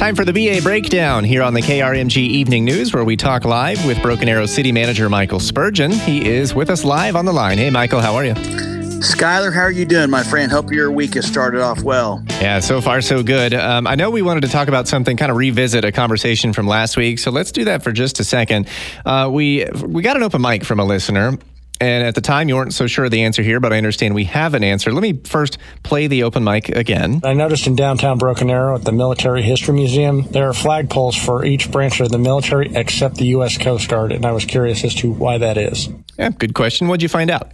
Time for the BA breakdown here on the KRMG Evening News, where we talk live with Broken Arrow City Manager Michael Spurgeon. He is with us live on the line. Hey, Michael, how are you? Skylar, how are you doing, my friend? Hope your week has started off well. Yeah, so far so good. Um, I know we wanted to talk about something, kind of revisit a conversation from last week, so let's do that for just a second. Uh, we we got an open mic from a listener. And at the time, you weren't so sure of the answer here, but I understand we have an answer. Let me first play the open mic again. I noticed in downtown Broken Arrow at the Military History Museum, there are flagpoles for each branch of the military except the U.S. Coast Guard, and I was curious as to why that is. Yeah, good question. What'd you find out?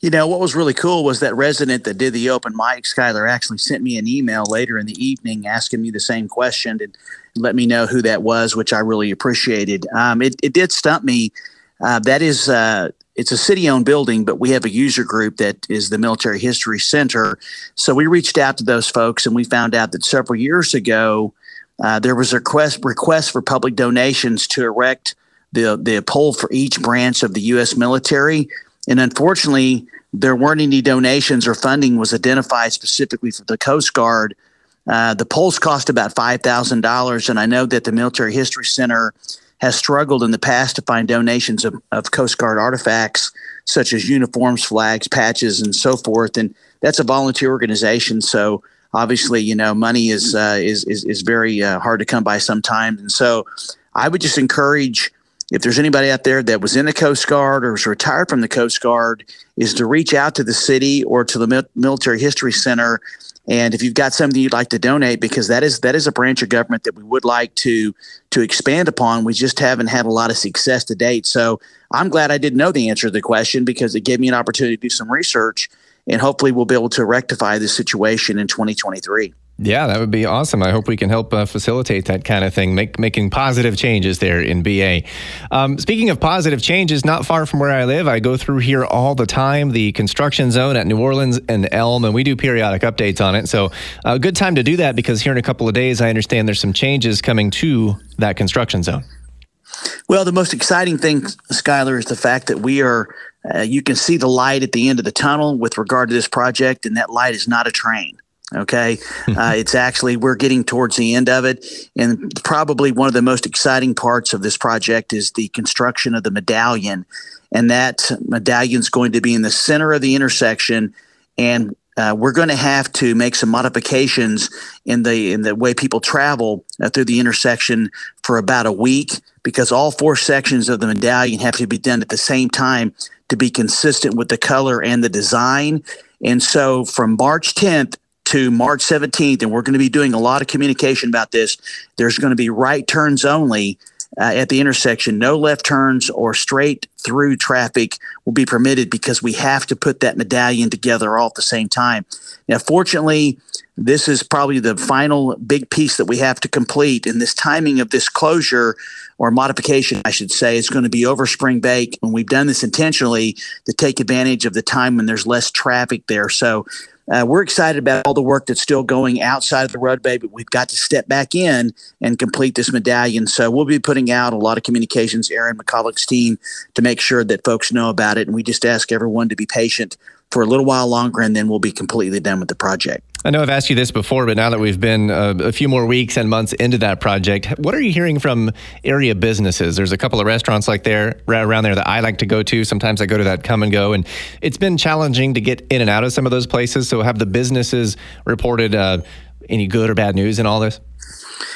You know, what was really cool was that resident that did the open mic, Skylar, actually sent me an email later in the evening asking me the same question and let me know who that was, which I really appreciated. Um, it, it did stump me. Uh, that is, uh, it's a city owned building, but we have a user group that is the Military History Center. So we reached out to those folks and we found out that several years ago, uh, there was a request, request for public donations to erect the, the pole for each branch of the U.S. military. And unfortunately, there weren't any donations or funding was identified specifically for the Coast Guard. Uh, the poles cost about $5,000. And I know that the Military History Center has struggled in the past to find donations of, of Coast Guard artifacts such as uniforms, flags, patches, and so forth. And that's a volunteer organization. So obviously, you know, money is, uh, is, is, is very uh, hard to come by sometimes. And so I would just encourage if there's anybody out there that was in the Coast Guard or was retired from the Coast Guard, is to reach out to the city or to the Mil- Military History Center. And if you've got something you'd like to donate, because that is that is a branch of government that we would like to to expand upon, we just haven't had a lot of success to date. So I'm glad I didn't know the answer to the question because it gave me an opportunity to do some research, and hopefully we'll be able to rectify this situation in 2023. Yeah, that would be awesome. I hope we can help uh, facilitate that kind of thing, make making positive changes there in BA. Um, speaking of positive changes, not far from where I live, I go through here all the time, the construction zone at New Orleans and Elm, and we do periodic updates on it. So, a uh, good time to do that because here in a couple of days, I understand there's some changes coming to that construction zone. Well, the most exciting thing, Skylar, is the fact that we are. Uh, you can see the light at the end of the tunnel with regard to this project, and that light is not a train. Okay. Uh, it's actually, we're getting towards the end of it. And probably one of the most exciting parts of this project is the construction of the medallion. And that medallion is going to be in the center of the intersection. And uh, we're going to have to make some modifications in the in the way people travel uh, through the intersection for about a week because all four sections of the medallion have to be done at the same time to be consistent with the color and the design. And so from March 10th to March 17th, and we're going to be doing a lot of communication about this. There's going to be right turns only uh, at the intersection. No left turns or straight through traffic will be permitted because we have to put that medallion together all at the same time. Now, fortunately, this is probably the final big piece that we have to complete. And this timing of this closure or modification, I should say, is going to be over spring break. And we've done this intentionally to take advantage of the time when there's less traffic there. So uh, we're excited about all the work that's still going outside of the roadway, but we've got to step back in and complete this medallion. So we'll be putting out a lot of communications, Aaron McCulloch's team, to make sure that folks know about it. And we just ask everyone to be patient for a little while longer, and then we'll be completely done with the project. I know I've asked you this before, but now that we've been uh, a few more weeks and months into that project, what are you hearing from area businesses? There's a couple of restaurants like there around there that I like to go to. Sometimes I go to that come and go, and it's been challenging to get in and out of some of those places. So have the businesses reported uh, any good or bad news in all this?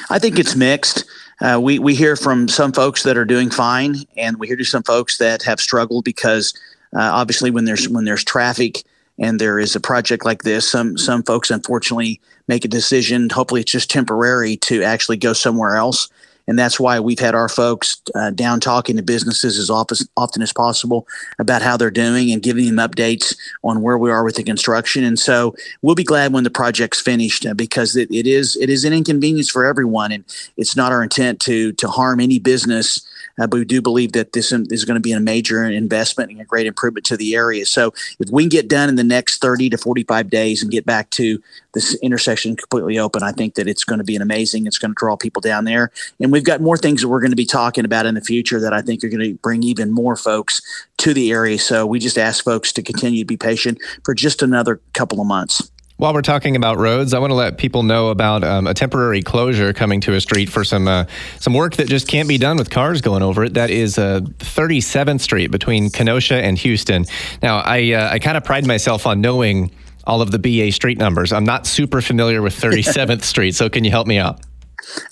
I think it's mixed. Uh, we we hear from some folks that are doing fine, and we hear to some folks that have struggled because uh, obviously when there's when there's traffic and there is a project like this, some some folks unfortunately make a decision. Hopefully, it's just temporary to actually go somewhere else. and that's why we've had our folks uh, down talking to businesses as often, as possible about how they're doing and giving them updates on where we are with the construction. And so we'll be glad when the project's finished uh, because it, it is it is an inconvenience for everyone, and it's not our intent to to harm any business. Uh, but we do believe that this is going to be a major investment and a great improvement to the area. So if we can get done in the next 30 to 45 days and get back to this intersection completely open, I think that it's going to be an amazing. It's going to draw people down there, and we've got more things that we're going to be talking about in the future that I think are going to bring even more folks to the area. So we just ask folks to continue to be patient for just another couple of months. While we're talking about roads, I want to let people know about um, a temporary closure coming to a street for some uh, some work that just can't be done with cars going over it. That is uh, 37th Street between Kenosha and Houston. Now, I uh, I kind of pride myself on knowing all of the BA street numbers. I'm not super familiar with 37th Street, so can you help me out?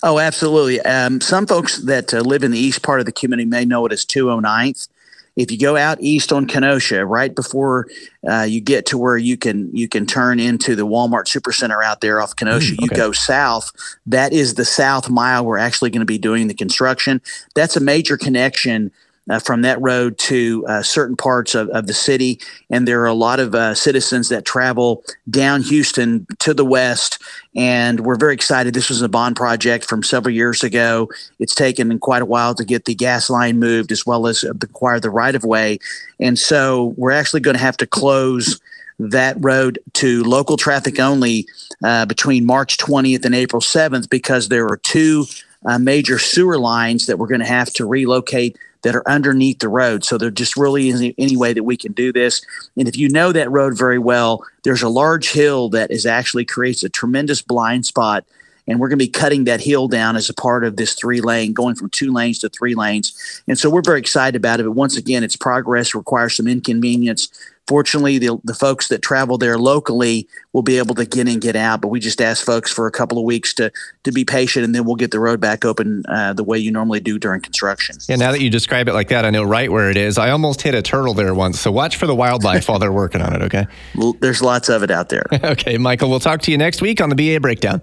Oh, absolutely. Um, some folks that uh, live in the east part of the community may know it as 209th if you go out east on Kenosha, right before uh, you get to where you can you can turn into the Walmart Supercenter out there off Kenosha, mm, okay. you go south. That is the south mile. We're actually going to be doing the construction. That's a major connection uh, from that road to uh, certain parts of, of the city. And there are a lot of uh, citizens that travel down Houston to the west. And we're very excited. This was a bond project from several years ago. It's taken quite a while to get the gas line moved as well as acquire the right of way. And so we're actually going to have to close that road to local traffic only uh, between March 20th and April 7th because there are two uh, major sewer lines that we're going to have to relocate that are underneath the road. So there just really isn't any way that we can do this. And if you know that road very well, there's a large hill that is actually creates a tremendous blind spot. And we're going to be cutting that hill down as a part of this three lane, going from two lanes to three lanes. And so we're very excited about it. But once again, it's progress, requires some inconvenience Fortunately, the, the folks that travel there locally will be able to get in, get out. But we just ask folks for a couple of weeks to to be patient, and then we'll get the road back open uh, the way you normally do during construction. Yeah, now that you describe it like that, I know right where it is. I almost hit a turtle there once. So watch for the wildlife while they're working on it. Okay. Well, there's lots of it out there. okay, Michael. We'll talk to you next week on the BA Breakdown.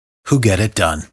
who get it done.